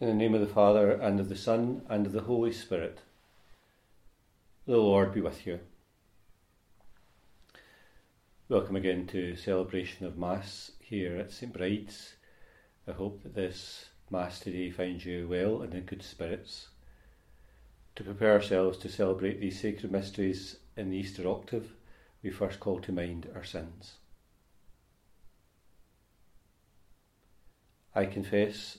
In the name of the Father, and of the Son, and of the Holy Spirit. The Lord be with you. Welcome again to celebration of Mass here at St Bride's. I hope that this Mass today finds you well and in good spirits. To prepare ourselves to celebrate these sacred mysteries in the Easter octave, we first call to mind our sins. I confess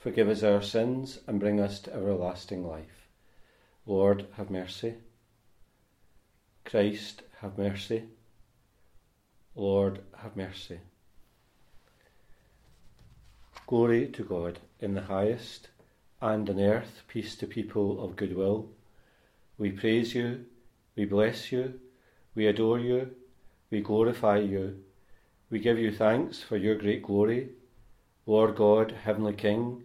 Forgive us our sins and bring us to everlasting life. Lord, have mercy. Christ, have mercy. Lord, have mercy. Glory to God in the highest, and on earth peace to people of good will. We praise you, we bless you, we adore you, we glorify you, we give you thanks for your great glory. Lord God, Heavenly King,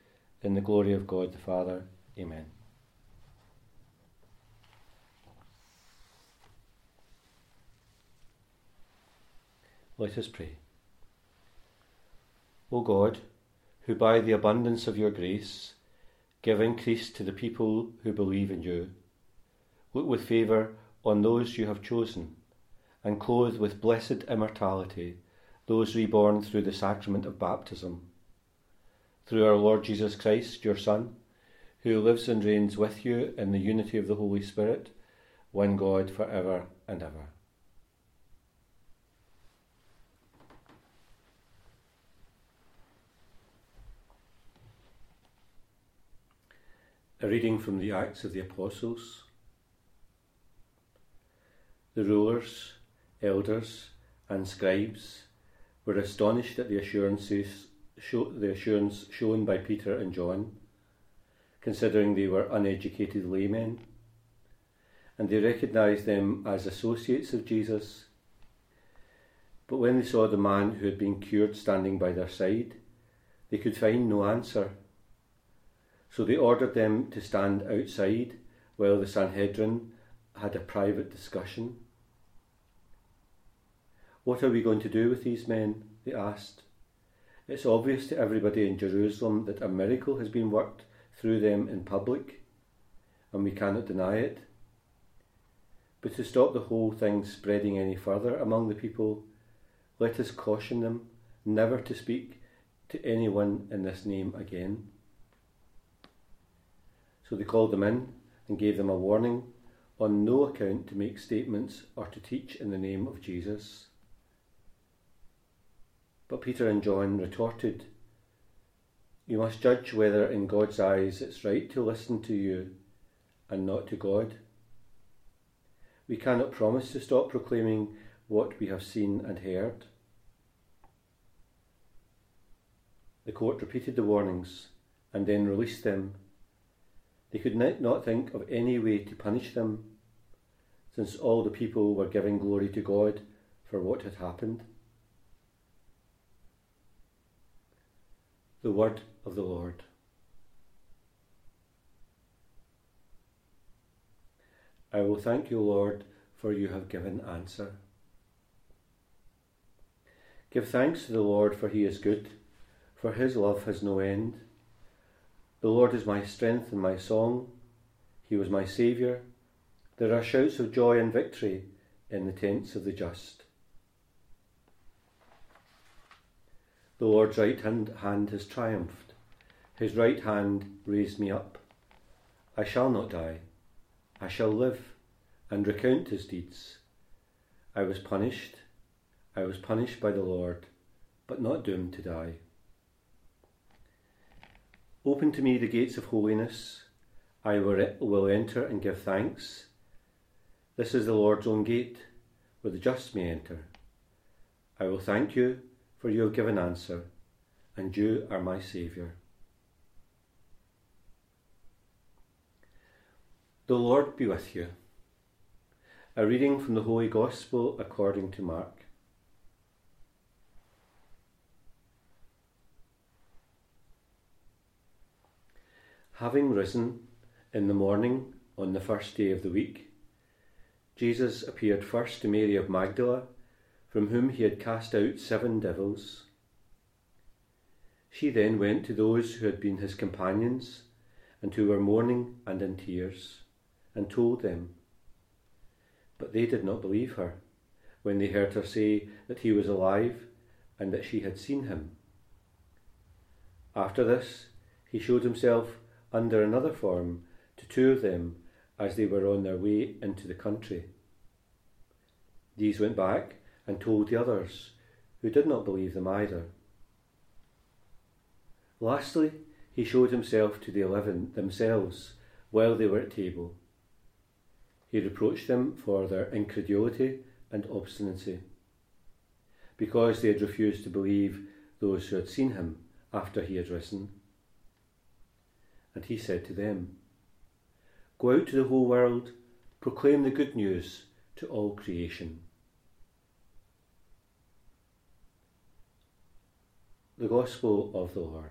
in the glory of God the Father. Amen. Let us pray. O God, who by the abundance of your grace give increase to the people who believe in you, look with favour on those you have chosen, and clothe with blessed immortality those reborn through the sacrament of baptism through our Lord Jesus Christ, your Son, who lives and reigns with you in the unity of the Holy Spirit, one God for ever and ever. A reading from the Acts of the Apostles. The rulers, elders, and scribes were astonished at the assurances show, the assurance shown by Peter and John, considering they were uneducated laymen, and they recognized them as associates of Jesus. But when they saw the man who had been cured standing by their side, they could find no answer. So they ordered them to stand outside while the Sanhedrin had a private discussion. What are we going to do with these men? They asked. It's obvious to everybody in Jerusalem that a miracle has been worked through them in public, and we cannot deny it. But to stop the whole thing spreading any further among the people, let us caution them never to speak to anyone in this name again. So they called them in and gave them a warning on no account to make statements or to teach in the name of Jesus. But Peter and John retorted, You must judge whether in God's eyes it's right to listen to you and not to God. We cannot promise to stop proclaiming what we have seen and heard. The court repeated the warnings and then released them. They could not think of any way to punish them, since all the people were giving glory to God for what had happened. The word of the Lord. I will thank you, Lord, for you have given answer. Give thanks to the Lord, for he is good, for his love has no end. The Lord is my strength and my song. He was my Saviour. There are shouts of joy and victory in the tents of the just. The Lord's right hand, hand has triumphed. His right hand raised me up. I shall not die. I shall live and recount his deeds. I was punished. I was punished by the Lord, but not doomed to die. Open to me the gates of holiness. I will enter and give thanks. This is the Lord's own gate, where the just may enter. I will thank you, for you have given answer, and you are my Saviour. The Lord be with you. A reading from the Holy Gospel according to Mark. Having risen in the morning on the first day of the week, Jesus appeared first to Mary of Magdala, from whom he had cast out seven devils. She then went to those who had been his companions and who were mourning and in tears and told them. But they did not believe her when they heard her say that he was alive and that she had seen him. After this, he showed himself under another form to two of them as they were on their way into the country. These went back and told the others, who did not believe them either. Lastly, he showed himself to the eleven themselves while they were at table. He reproached them for their incredulity and obstinacy, because they had refused to believe those who had seen him after he had risen. And he said to them, Go out to the whole world, proclaim the good news to all creation. The Gospel of the Lord.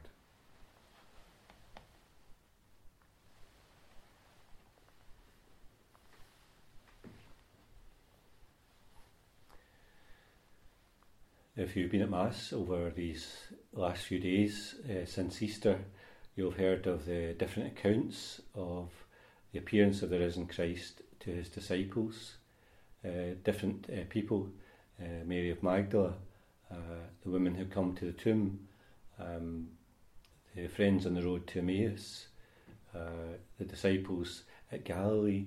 If you've been at Mass over these last few days uh, since Easter, you'll have heard of the different accounts of the appearance of the risen Christ to his disciples, uh, different uh, people, uh, Mary of Magdala, uh, the women who come to the tomb, um, the friends on the road to Emmaus, uh, the disciples at Galilee.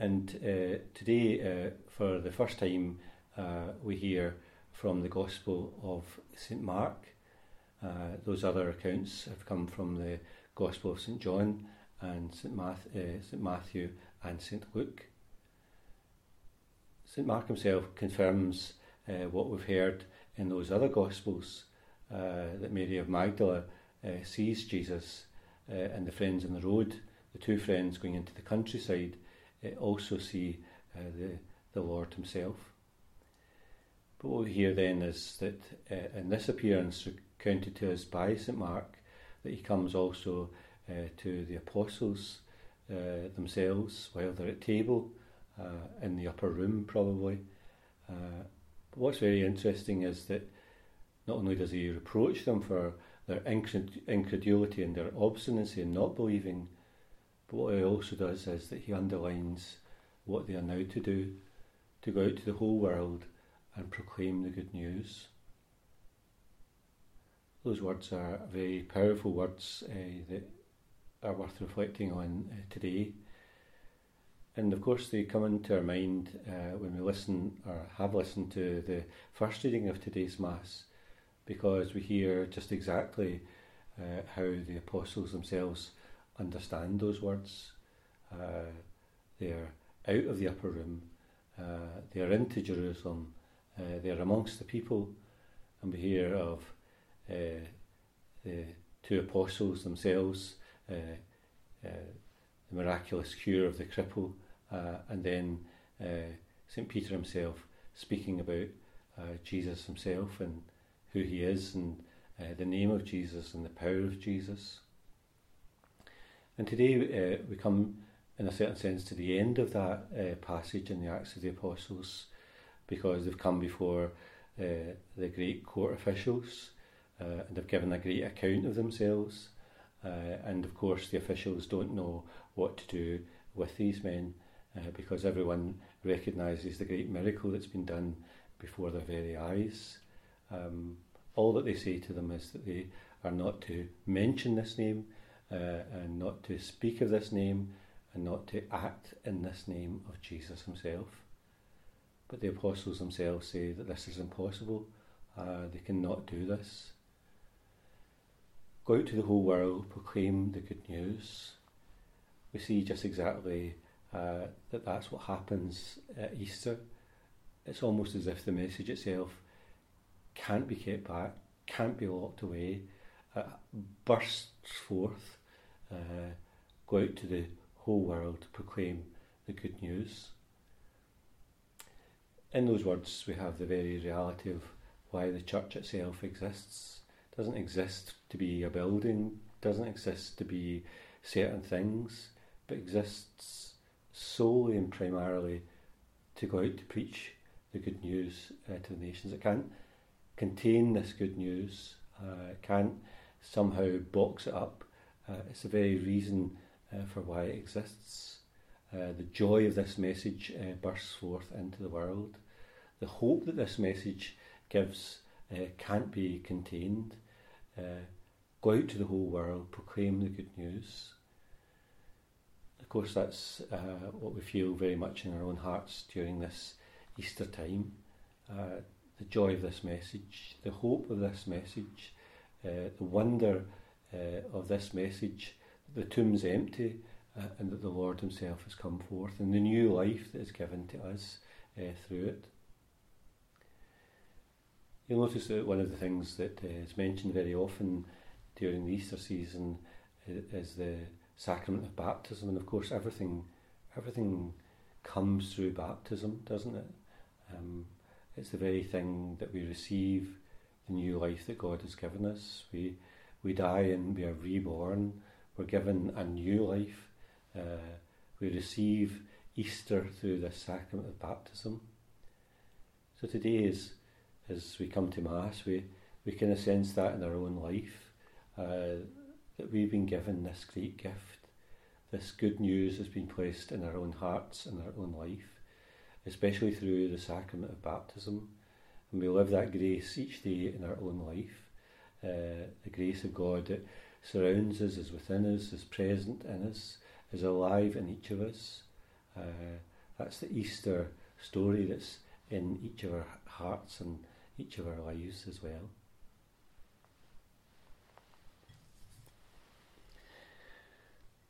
And today, for the first time, uh, we hear from the Gospel of St Mark. Uh, those other accounts have come from the Gospel of St John and St, Math- uh, St Matthew and St Luke. St Mark himself confirms uh, what we've heard in those other Gospels uh, that Mary of Magdala uh, sees Jesus and the friends on the road, the two friends going into the countryside, also see the, the Lord himself. But what we hear then is that uh, in this appearance recounted to us by St Mark, that he comes also uh, to the apostles uh, themselves while they're at table uh, in the upper room, probably. Uh, but what's very interesting is that not only does he reproach them for their incredulity and their obstinacy in not believing, but what he also does is that he underlines what they are now to do to go out to the whole world and proclaim the good news. Those words are very powerful words uh, that are worth reflecting on uh, today. And of course, they come into our mind uh, when we listen or have listened to the first reading of today's Mass, because we hear just exactly uh, how the apostles themselves understand those words. Uh, they are out of the upper room, uh, they are into Jerusalem, uh, they're amongst the people, and we hear of uh, the two apostles themselves, the miraculous cure of the cripple, uh, and then St. Peter himself speaking about Jesus himself and who he is and the name of Jesus and the power of Jesus. And today we come, in a certain sense, to the end of that passage in the Acts of the Apostles because they've come before uh, the great court officials uh, and have given a great account of themselves. Uh, and of course, the officials don't know what to do with these men uh, because everyone recognises the great miracle that's been done before their very eyes. Um, all that they say to them is that they are not to mention this name uh, and not to speak of this name and not to act in this name of Jesus himself. But the apostles themselves say that this is impossible. Uh, they cannot do this. Go out to the whole world, proclaim the good news. We see just exactly uh, that that's what happens at Easter. It's almost as if the message itself can't be kept back, can't be locked away, uh, bursts forth. Uh, go out to the whole world to proclaim the good news. In those words, we have the very reality of why the church itself exists. It doesn't exist to be a building, doesn't exist to be certain things, but exists solely and primarily to go out to preach the good news uh, to the nations. It can't contain this good news, uh, it can't somehow box it up. Uh, it's the very reason uh, for why it exists. Uh, the joy of this message uh, bursts forth into the world. The hope that this message gives can't be contained. Go out to the whole world, proclaim the good news. Of course, that's uh, what we feel very much in our own hearts during this Easter time. Uh, the joy of this message, the hope of this message, the wonder of this message the tomb's empty uh, and that the Lord Himself has come forth and the new life that is given to us uh, through it. You'll notice that one of the things that uh, is mentioned very often during the Easter season is the sacrament of baptism, and of course everything everything comes through baptism, doesn't it? Um, it's the very thing that we receive the new life that God has given us. We we die and we are reborn we're given a new life. Uh, we receive Easter through the sacrament of baptism. So today, as, as we come to Mass, we, we kind of sense that in our own life, uh, that we've been given this great gift. This good news has been placed in our own hearts and our own life, especially through the sacrament of baptism. And we live that grace each day in our own life. Uh, the grace of God that surrounds us, is within us, is present in us, is alive in each of us. Uh, that's the Easter story that's in each of our hearts and each of our lives as well.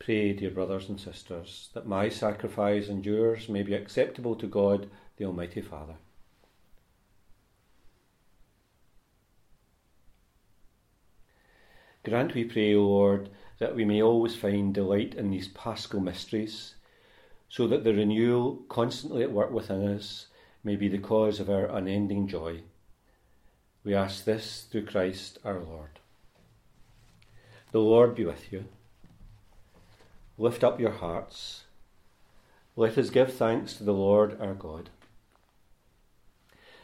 Pray, dear brothers and sisters, that my sacrifice and yours may be acceptable to God, the Almighty Father. Grant, we pray, O Lord, that we may always find delight in these paschal mysteries, so that the renewal constantly at work within us may be the cause of our unending joy. We ask this through Christ our Lord. The Lord be with you. Lift up your hearts. Let us give thanks to the Lord our God.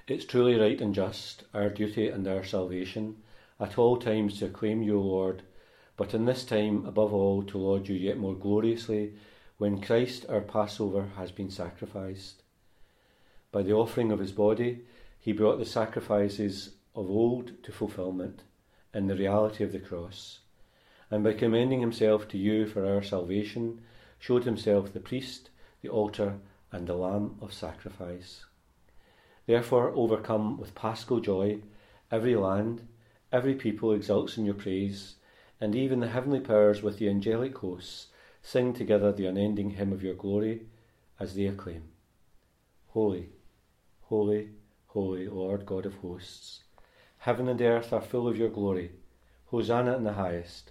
It's truly right and just, our duty and our salvation at all times to acclaim you, Lord, but in this time, above all, to laud you yet more gloriously when Christ our Passover has been sacrificed. By the offering of his body, he brought the sacrifices of old to fulfilment in the reality of the cross, and by commending himself to you for our salvation, showed himself the priest, the altar, and the lamb of sacrifice. Therefore, overcome with paschal joy, every land, Every people exults in your praise, and even the heavenly powers with the angelic hosts sing together the unending hymn of your glory as they acclaim Holy, holy, holy Lord God of hosts. Heaven and earth are full of your glory. Hosanna in the highest.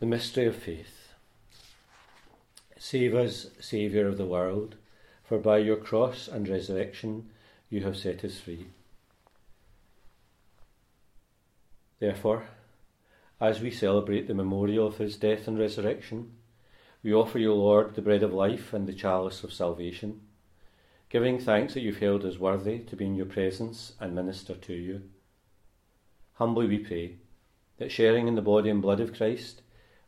The mystery of faith. Save us, Saviour of the world, for by your cross and resurrection you have set us free. Therefore, as we celebrate the memorial of his death and resurrection, we offer you, Lord, the bread of life and the chalice of salvation, giving thanks that you've held us worthy to be in your presence and minister to you. Humbly we pray that sharing in the body and blood of Christ,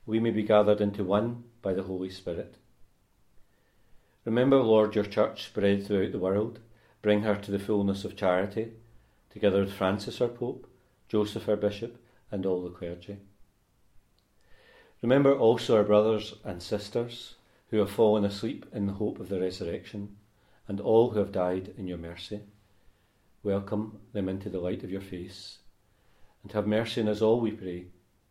we may be gathered into one by the Holy Spirit. Remember, Lord, your church spread throughout the world. Bring her to the fullness of charity, together with Francis our Pope, Joseph our Bishop, and all the clergy. Remember also our brothers and sisters who have fallen asleep in the hope of the resurrection, and all who have died in your mercy. Welcome them into the light of your face, and have mercy on us all, we pray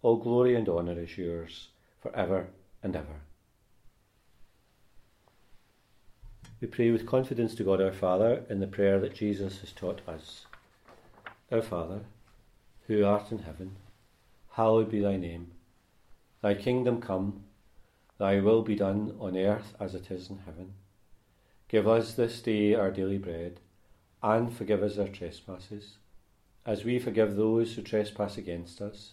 all glory and honour is yours for ever and ever. We pray with confidence to God our Father in the prayer that Jesus has taught us. Our Father, who art in heaven, hallowed be thy name. Thy kingdom come, thy will be done on earth as it is in heaven. Give us this day our daily bread, and forgive us our trespasses, as we forgive those who trespass against us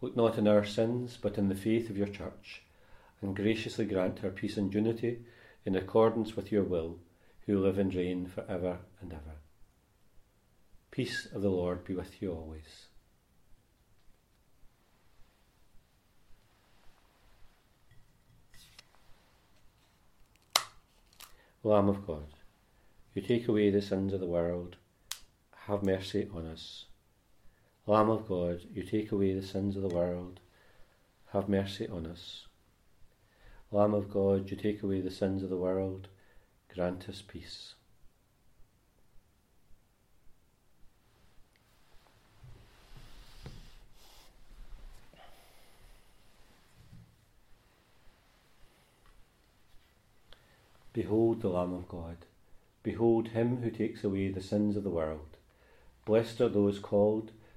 Look not in our sins, but in the faith of your church, and graciously grant her peace and unity in accordance with your will, who live and reign for ever and ever. Peace of the Lord be with you always. Lamb of God, you take away the sins of the world, have mercy on us. Lamb of God, you take away the sins of the world, have mercy on us. Lamb of God, you take away the sins of the world, grant us peace. Behold the Lamb of God. Behold him who takes away the sins of the world. Blessed are those called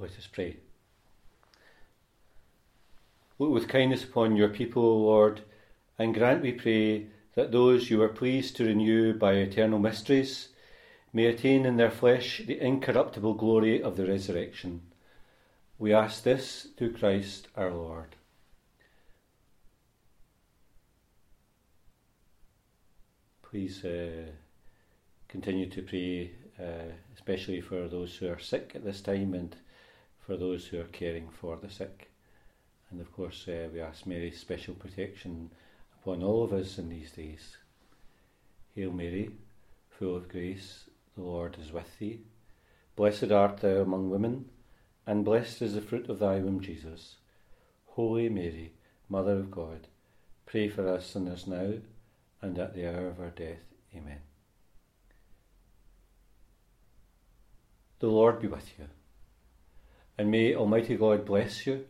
Let us pray. Look with kindness upon your people, O Lord, and grant, we pray, that those you are pleased to renew by eternal mysteries may attain in their flesh the incorruptible glory of the resurrection. We ask this through Christ our Lord. Please uh, continue to pray, uh, especially for those who are sick at this time and for those who are caring for the sick. And of course, uh, we ask Mary's special protection upon all of us in these days. Hail Mary, full of grace, the Lord is with thee. Blessed art thou among women, and blessed is the fruit of thy womb, Jesus. Holy Mary, Mother of God, pray for us sinners now and at the hour of our death. Amen. The Lord be with you, and may Almighty God bless you,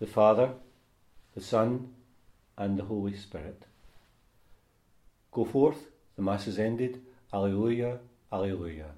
the Father, the Son, and the Holy Spirit. Go forth, the Mass is ended. Alleluia, Alleluia.